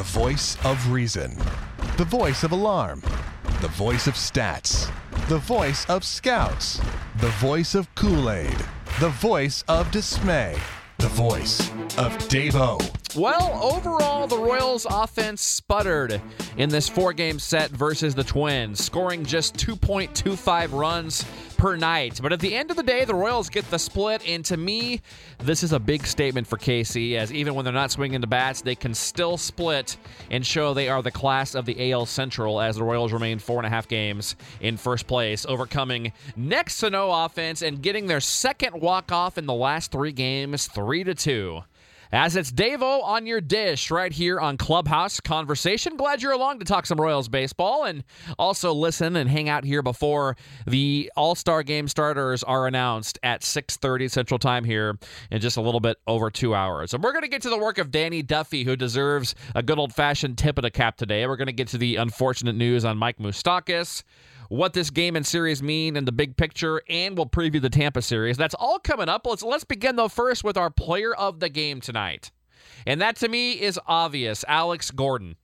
The voice of reason. The voice of alarm. The voice of stats. The voice of scouts. The voice of Kool Aid. The voice of dismay. The voice of Davo. Well, overall, the Royals' offense sputtered in this four game set versus the Twins, scoring just 2.25 runs per night. But at the end of the day, the Royals get the split, and to me, this is a big statement for KC, as even when they're not swinging the bats, they can still split and show they are the class of the AL Central as the Royals remain four and a half games in first place, overcoming next to no offense and getting their second walk off in the last three games, three to two as it's Davo on your dish right here on Clubhouse Conversation. Glad you're along to talk some Royals baseball and also listen and hang out here before the All-Star game starters are announced at 6:30 Central Time here in just a little bit over 2 hours. And we're going to get to the work of Danny Duffy who deserves a good old-fashioned tip of the cap today. We're going to get to the unfortunate news on Mike Moustakas what this game and series mean in the big picture, and we'll preview the Tampa series. That's all coming up. Let's let's begin though first with our player of the game tonight. And that to me is obvious, Alex Gordon.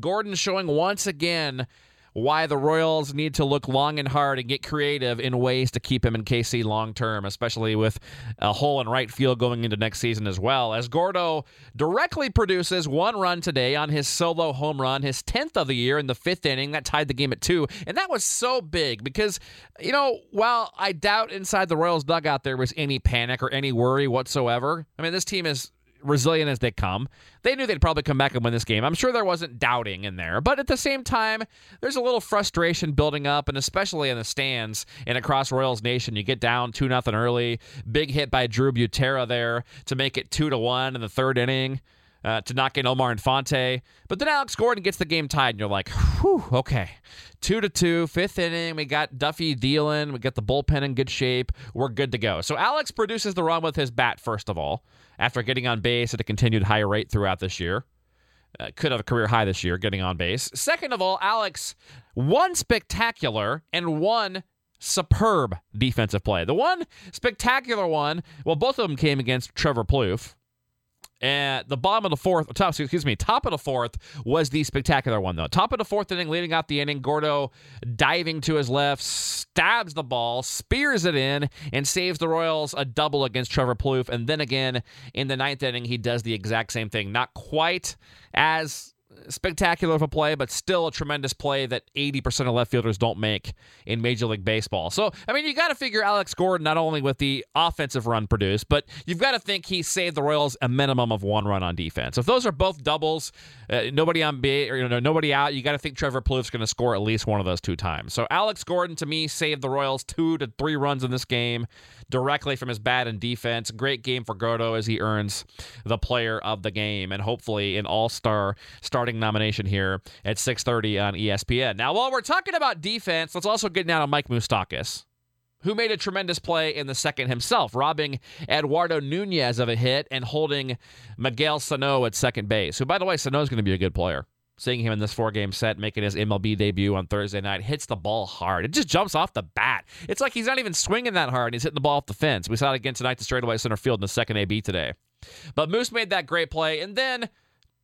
Gordon showing once again why the Royals need to look long and hard and get creative in ways to keep him in KC long term, especially with a hole in right field going into next season as well. As Gordo directly produces one run today on his solo home run, his 10th of the year in the fifth inning, that tied the game at two. And that was so big because, you know, while I doubt inside the Royals dugout there was any panic or any worry whatsoever, I mean, this team is resilient as they come. They knew they'd probably come back and win this game. I'm sure there wasn't doubting in there, but at the same time, there's a little frustration building up, and especially in the stands and across Royals Nation, you get down two nothing early. Big hit by Drew Butera there to make it two to one in the third inning. Uh, to knock in Omar Infante. But then Alex Gordon gets the game tied, and you're like, whew, okay. Two to two, fifth inning. We got Duffy dealing. We got the bullpen in good shape. We're good to go. So Alex produces the run with his bat, first of all, after getting on base at a continued high rate throughout this year. Uh, could have a career high this year getting on base. Second of all, Alex, one spectacular and one superb defensive play. The one spectacular one, well, both of them came against Trevor Plouffe. At the bottom of the fourth, oh, top, excuse me, top of the fourth was the spectacular one, though. Top of the fourth inning, leading out the inning, Gordo diving to his left, stabs the ball, spears it in, and saves the Royals a double against Trevor Plouffe. And then again, in the ninth inning, he does the exact same thing. Not quite as spectacular of a play, but still a tremendous play that 80% of left fielders don't make in Major League Baseball. So, I mean, you got to figure Alex Gordon not only with the offensive run produced, but you've got to think he saved the Royals a minimum of one run on defense. If those are both doubles, uh, nobody on base or you know nobody out, you got to think Trevor Plouffe's going to score at least one of those two times. So, Alex Gordon to me saved the Royals two to three runs in this game directly from his bat and defense. Great game for Gordo as he earns the player of the game and hopefully an all-star starting nomination here at 6:30 on ESPN. Now, while we're talking about defense, let's also get down to Mike Moustakas who made a tremendous play in the second himself, robbing Eduardo Nunez of a hit and holding Miguel Sano at second base. Who, by the way, Sano is going to be a good player. Seeing him in this four game set, making his MLB debut on Thursday night, hits the ball hard. It just jumps off the bat. It's like he's not even swinging that hard. He's hitting the ball off the fence. We saw it again tonight to straightaway center field in the second AB today. But Moose made that great play. And then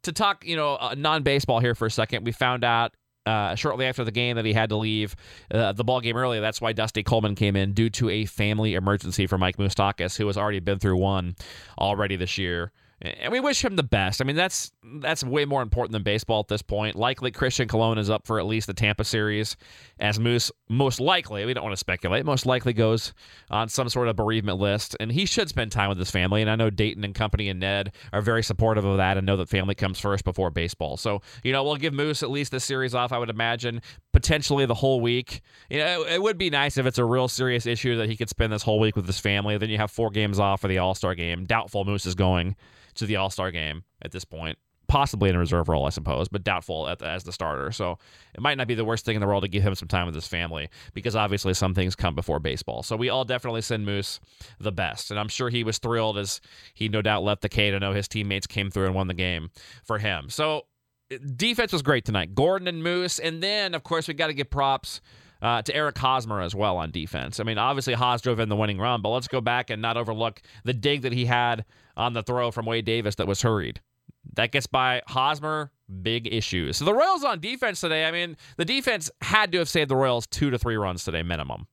to talk, you know, uh, non baseball here for a second, we found out uh, shortly after the game that he had to leave uh, the ball game early. That's why Dusty Coleman came in due to a family emergency for Mike Moustakas, who has already been through one already this year and we wish him the best. I mean, that's that's way more important than baseball at this point. Likely, Christian Colon is up for at least the Tampa series, as Moose most likely. We don't want to speculate. Most likely goes on some sort of bereavement list, and he should spend time with his family. And I know Dayton and company and Ned are very supportive of that, and know that family comes first before baseball. So you know, we'll give Moose at least this series off. I would imagine potentially the whole week. You know, it would be nice if it's a real serious issue that he could spend this whole week with his family. Then you have four games off for the All Star game. Doubtful Moose is going to the All Star game at this point. Possibly in a reserve role, I suppose, but doubtful the, as the starter. So it might not be the worst thing in the world to give him some time with his family because obviously some things come before baseball. So we all definitely send Moose the best. And I'm sure he was thrilled as he no doubt left the K to know his teammates came through and won the game for him. So eh, defense was great tonight. Gordon and Moose. And then, of course, we got to give props uh, to Eric Hosmer as well on defense. I mean, obviously Hos drove in the winning run, but let's go back and not overlook the dig that he had on the throw from Wade Davis that was hurried. That gets by Hosmer, big issues. So the Royals on defense today, I mean, the defense had to have saved the Royals two to three runs today, minimum.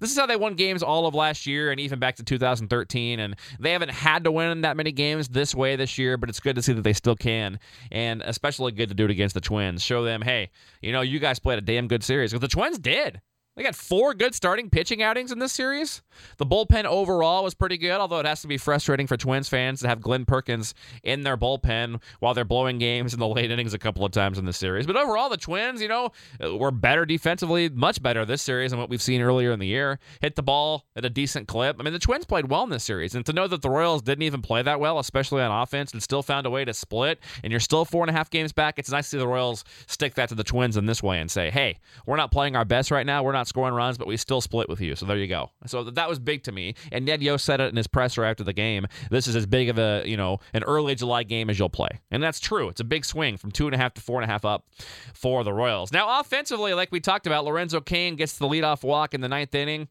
This is how they won games all of last year and even back to 2013. And they haven't had to win that many games this way this year, but it's good to see that they still can. And especially good to do it against the Twins. Show them, hey, you know, you guys played a damn good series. Because the Twins did. They got four good starting pitching outings in this series. The bullpen overall was pretty good, although it has to be frustrating for Twins fans to have Glen Perkins in their bullpen while they're blowing games in the late innings a couple of times in the series. But overall, the Twins, you know, were better defensively, much better this series than what we've seen earlier in the year. Hit the ball at a decent clip. I mean, the Twins played well in this series, and to know that the Royals didn't even play that well, especially on offense, and still found a way to split, and you're still four and a half games back, it's nice to see the Royals stick that to the Twins in this way and say, hey, we're not playing our best right now. We're not scoring runs, but we still split with you. So there you go. So that was big to me. And Ned Yost said it in his presser after the game. This is as big of a, you know, an early July game as you'll play. And that's true. It's a big swing from two and a half to four and a half up for the Royals. Now, offensively, like we talked about, Lorenzo Cain gets the leadoff walk in the ninth inning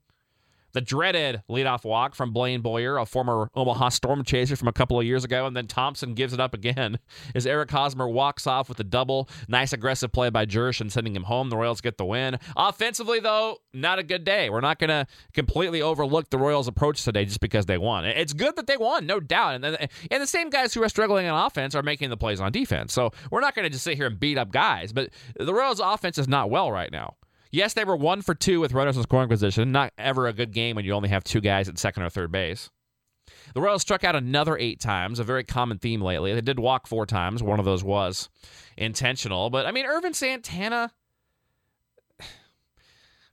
the dreaded leadoff walk from Blaine Boyer, a former Omaha Storm chaser from a couple of years ago, and then Thompson gives it up again as Eric Hosmer walks off with a double. Nice aggressive play by Jersh and sending him home. The Royals get the win. Offensively, though, not a good day. We're not going to completely overlook the Royals' approach today just because they won. It's good that they won, no doubt. And, and the same guys who are struggling on offense are making the plays on defense. So we're not going to just sit here and beat up guys, but the Royals' offense is not well right now. Yes, they were one for two with runners in scoring position. Not ever a good game when you only have two guys at second or third base. The Royals struck out another eight times, a very common theme lately. They did walk four times. One of those was intentional. But I mean, Ervin Santana,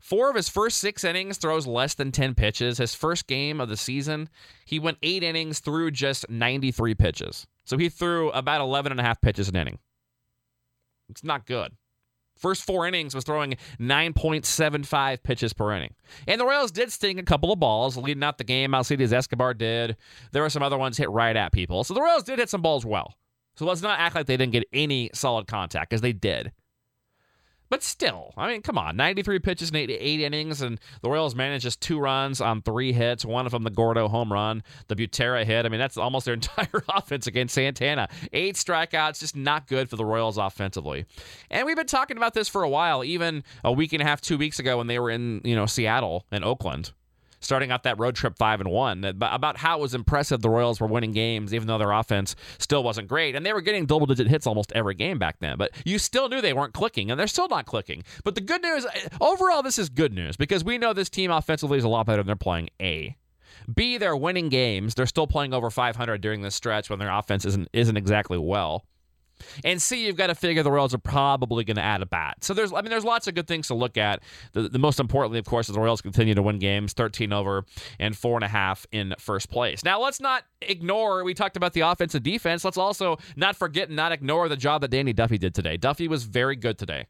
four of his first six innings throws less than 10 pitches. His first game of the season, he went eight innings through just 93 pitches. So he threw about 11 and a half pitches an inning. It's not good. First four innings was throwing 9.75 pitches per inning. And the Royals did sting a couple of balls leading out the game. Alcides Escobar did. There were some other ones hit right at people. So the Royals did hit some balls well. So let's not act like they didn't get any solid contact, because they did. But still, I mean, come on, 93 pitches in eight, eight, innings, and the Royals managed just two runs on three hits. One of them, the Gordo home run, the Butera hit. I mean, that's almost their entire offense against Santana. Eight strikeouts, just not good for the Royals offensively. And we've been talking about this for a while, even a week and a half, two weeks ago when they were in, you know, Seattle and Oakland starting off that road trip five and one about how it was impressive the Royals were winning games even though their offense still wasn't great. And they were getting double digit hits almost every game back then but you still knew they weren't clicking and they're still not clicking. But the good news eh, overall this is good news because we know this team offensively is a lot better than they're playing A. B they're winning games. They're still playing over 500 during this stretch when their offense isn't isn't exactly well and C, you've got to figure the Royals are probably going to add a bat. So there's, I mean, there's lots of good things to look at. The, the most importantly, of course, is the Royals continue to win games, 13 over and four and a half in first place. Now, let's not ignore. We talked about the offense and defense. Let's also not forget and not ignore the job that Danny Duffy did today. Duffy was very good today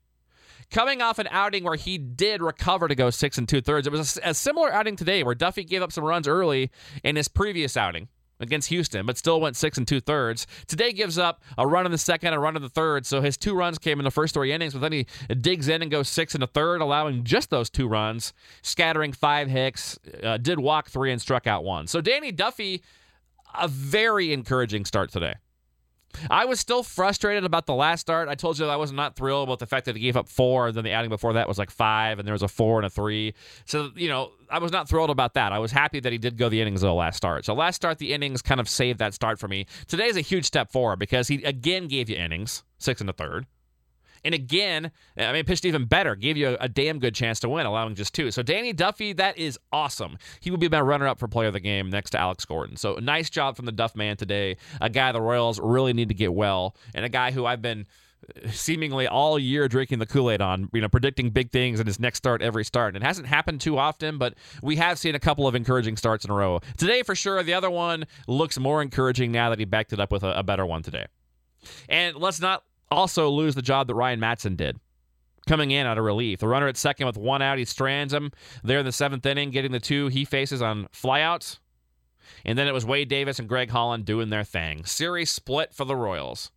coming off an outing where he did recover to go six and two thirds. It was a, a, similar outing today where Duffy gave up some runs early in his previous outing against Houston, but still went six and two thirds. Today gives up a run in the second, a run in the third. So his two runs came in the first three innings, but then he digs in and goes six in the third, allowing just those two runs, scattering five hits, uh, did walk three and struck out one. So Danny Duffy, a very encouraging start today. I was still frustrated about the last start. I told you I was not thrilled about the fact that he gave up four, and then the outing before that was like five, and there was a four and a three. So, you know, I was not thrilled about that. I was happy that he did go the innings of the last start. So last start, the innings kind of saved that start for me. Today is a huge step forward because he again gave you innings, six and a third. And again, I mean, pitched even better, gave you a, a, damn good chance to win, allowing just two. So Danny Duffy, that is awesome. He will be my runner-up for player of the game next to Alex Gordon. So nice job from the Duff man today. A guy the Royals really need to get well, and a guy who I've been uh, seemingly all year drinking the Kool Aid on, you know, predicting big things in his next start every start. And it hasn't happened too often, but we have seen a couple of encouraging starts in a row. Today, for sure, the other one looks more encouraging now that he backed it up with a, a better one today. And let's not also lose the job that Ryan Madson did coming in out of relief. The runner at second with one out, he strands him there in the seventh inning, getting the two he faces on flyouts. And then it was Wade Davis and Greg Holland doing their thing. Series split for the Royals.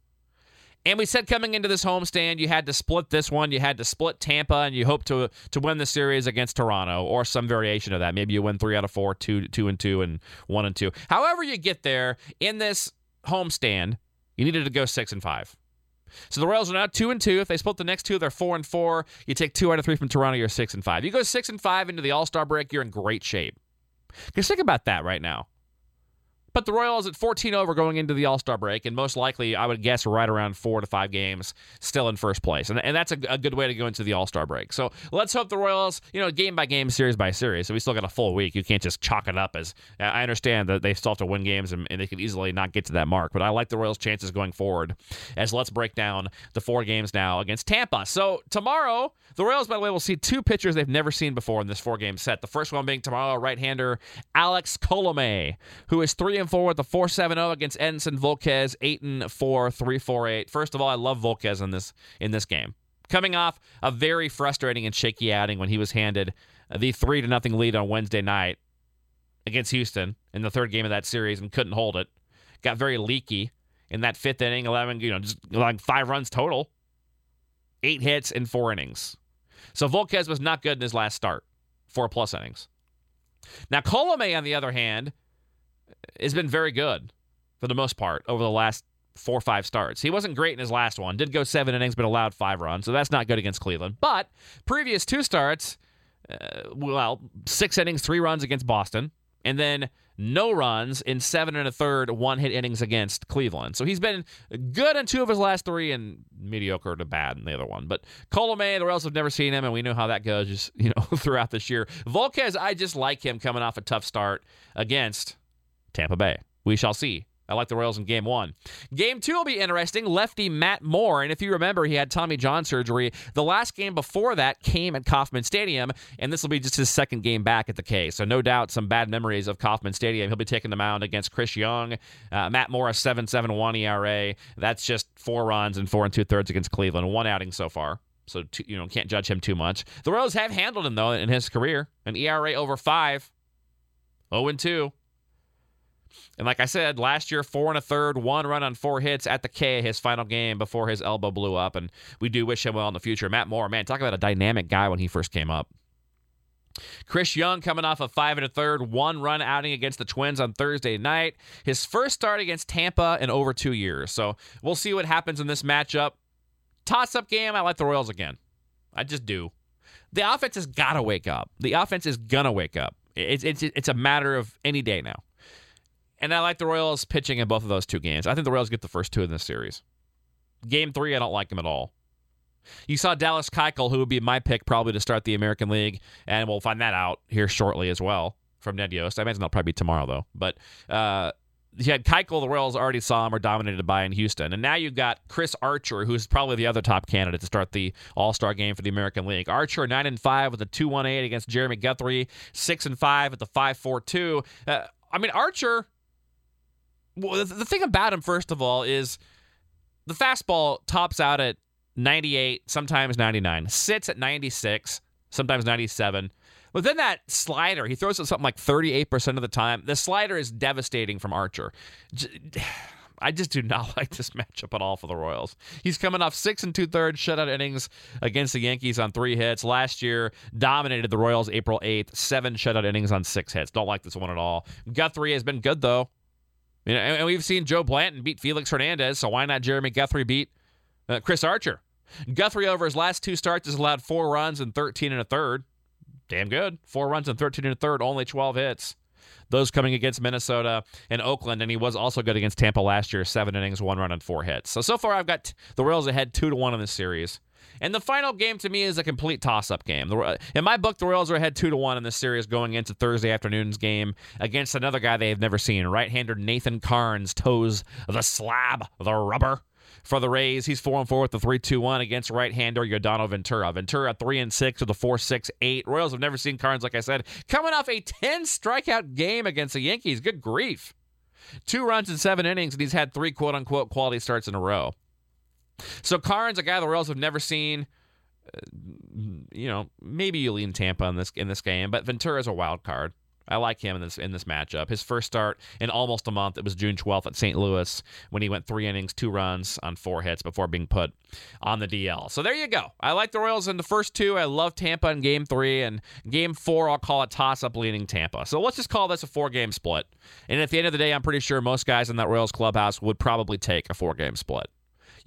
And we said coming into this homestand, you had to split this one. You had to split Tampa, and you hope to to win the series against Toronto or some variation of that. Maybe you win three out of four, two two and two, and one and two. However, you get there in this homestand, You needed to go six and five. So the Royals are now two and two. If they split the next two, they're four and four. You take two out of three from Toronto, you're six and five. You go six and five into the All Star break, you're in great shape. Because think about that right now. But the Royals at 14 over going into the All Star break, and most likely, I would guess, right around four to five games, still in first place. And, and that's a, a good way to go into the All Star break. So let's hope the Royals, you know, game by game, series by series. So we still got a full week. You can't just chalk it up as I understand that they still have to win games and, and they could easily not get to that mark. But I like the Royals' chances going forward. As let's break down the four games now against Tampa. So tomorrow, the Royals, by the way, will see two pitchers they've never seen before in this four game set. The first one being tomorrow, right hander Alex Colome, who is 3 and 4 with a 4 7 0 against Edinson Volquez, 8 and 4, 3 4 8. First of all, I love Volquez in this, in this game. Coming off a very frustrating and shaky outing when he was handed the 3 to nothing lead on Wednesday night against Houston in the third game of that series and couldn't hold it. Got very leaky in that fifth inning, 11, you know, just like five runs total, eight hits in four innings. So Volquez was not good in his last start, four plus innings. Now, Colome, on the other hand, has been very good for the most part over the last four or five starts. He wasn't great in his last one, did go seven innings, but allowed five runs, so that's not good against Cleveland. But previous two starts, uh, well, six innings, three runs against Boston, and then no runs in seven and a third one hit innings against Cleveland. So he's been good in two of his last three and mediocre to bad in the other one. But Colome, the Royals have never seen him, and we know how that goes just, you know, throughout this year. Volquez, I just like him coming off a tough start against Tampa Bay. We shall see. I like the Royals in game one. Game two will be interesting. Lefty Matt Moore. And if you remember, he had Tommy John surgery. The last game before that came at Kauffman Stadium, and this will be just his second game back at the K. So, no doubt, some bad memories of Kauffman Stadium. He'll be taking the mound against Chris Young. Uh, Matt Moore, a 7 7 1 ERA. That's just four runs and four and two thirds against Cleveland. One outing so far. So, you know, can't judge him too much. The Royals have handled him, though, in his career. An ERA over five, 0 2. And like I said, last year, four and a third, one run on four hits at the K, his final game before his elbow blew up. And we do wish him well in the future. Matt Moore, man, talk about a dynamic guy when he first came up. Chris Young coming off a five and a third, one run outing against the Twins on Thursday night. His first start against Tampa in over two years. So we'll see what happens in this matchup. Toss up game, I like the Royals again. I just do. The offense has got to wake up. The offense is going to wake up. It's, it's, it's a matter of any day now. And I like the Royals pitching in both of those two games. I think the Royals get the first two in this series. Game three, I don't like them at all. You saw Dallas Keuchel, who would be my pick probably to start the American League, and we'll find that out here shortly as well from Ned Yost. I imagine that'll probably be tomorrow, though. But uh, you had Keuchel, the Royals already saw him or dominated by in Houston. And now you've got Chris Archer, who's probably the other top candidate to start the All Star game for the American League. Archer, 9 and 5 with a 2 1 8 against Jeremy Guthrie, 6 and 5 with the 5 4 2. Uh, I mean, Archer well, the thing about him, first of all, is the fastball tops out at 98, sometimes 99, sits at 96, sometimes 97. But then that slider, he throws it something like 38% of the time. The slider is devastating from Archer. I just do not like this matchup at all for the Royals. He's coming off six and two thirds shutout innings against the Yankees on three hits. Last year, dominated the Royals April 8th, seven shutout innings on six hits. Don't like this one at all. Guthrie has been good, though. And we've seen Joe Blanton beat Felix Hernandez, so why not Jeremy Guthrie beat uh, Chris Archer? Guthrie over his last two starts has allowed four runs and 13 and a third. Damn good. Four runs and 13 and a third, only 12 hits. Those coming against Minnesota and Oakland, and he was also good against Tampa last year, seven innings, one run, and four hits. So so far, I've got the Royals ahead two to one in this series. And the final game to me is a complete toss up game. In my book, the Royals are ahead 2 to 1 in this series going into Thursday afternoon's game against another guy they have never seen. Right hander Nathan Karns toes the slab, the rubber. For the Rays, he's 4 and 4 with the 3 2 1 against right hander Yordano Ventura. Ventura 3 and 6 with a 4 6 8. Royals have never seen Karns, like I said, coming off a 10 strikeout game against the Yankees. Good grief. Two runs in seven innings, and he's had three quote unquote quality starts in a row. So Karns, a guy the Royals have never seen. Uh, you know, maybe you lean Tampa in this in this game, but Ventura is a wild card. I like him in this in this matchup. His first start in almost a month. It was June 12th at St. Louis when he went three innings, two runs on four hits before being put on the DL. So there you go. I like the Royals in the first two. I love Tampa in Game Three and Game Four. I'll call it toss up leaning Tampa. So let's just call this a four game split. And at the end of the day, I'm pretty sure most guys in that Royals clubhouse would probably take a four game split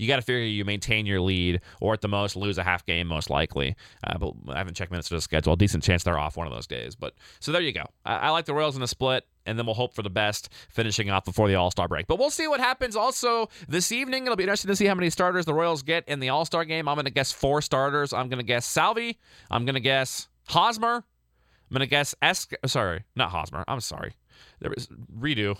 you got to figure you maintain your lead or at the most lose a half game, most likely. Uh, but I haven't checked minutes to the schedule. Decent chance they're off one of those days. But so there you go. I, I like the Royals in the split and then we'll hope for the best finishing off before the All Star break. But we'll see what happens also this evening. It'll be interesting to see how many starters the Royals get in the All Star game. I'm going to guess four starters. I'm going to guess Salvi. I'm going to guess Hosmer. I'm going to guess Esk. Sorry, not Hosmer. I'm sorry. There was redo.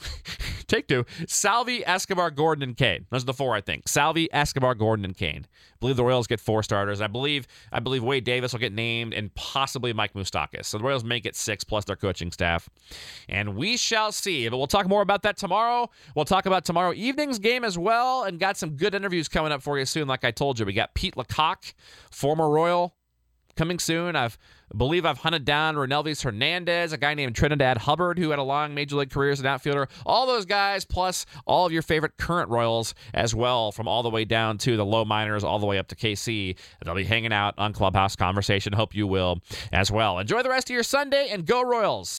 Take two. Salvi, Escobar, Gordon, and Cain. Those are the four, I think. Salvi, Escobar, Gordon, and Cain. I believe the Royals get four starters. I believe I believe Wade Davis will get named and possibly Mike Moustakas. So the Royals make it six plus their coaching staff. And we shall see. But we'll talk more about that tomorrow. We'll talk about tomorrow evening's game as well and got some good interviews coming up for you soon. Like I told you, we got Pete LaCock, former Royal, coming soon. I've Believe I've hunted down Runelvys Hernandez, a guy named Trenidad Hubbard, who had a long major league career as an outfielder. All those guys, plus all of your favorite current Royals as well, from all the way down to the low minors, all the way up to KC. They'll be hanging out on Clubhouse Conversation. Hope you will as well. Enjoy the rest of your Sunday and go Royals.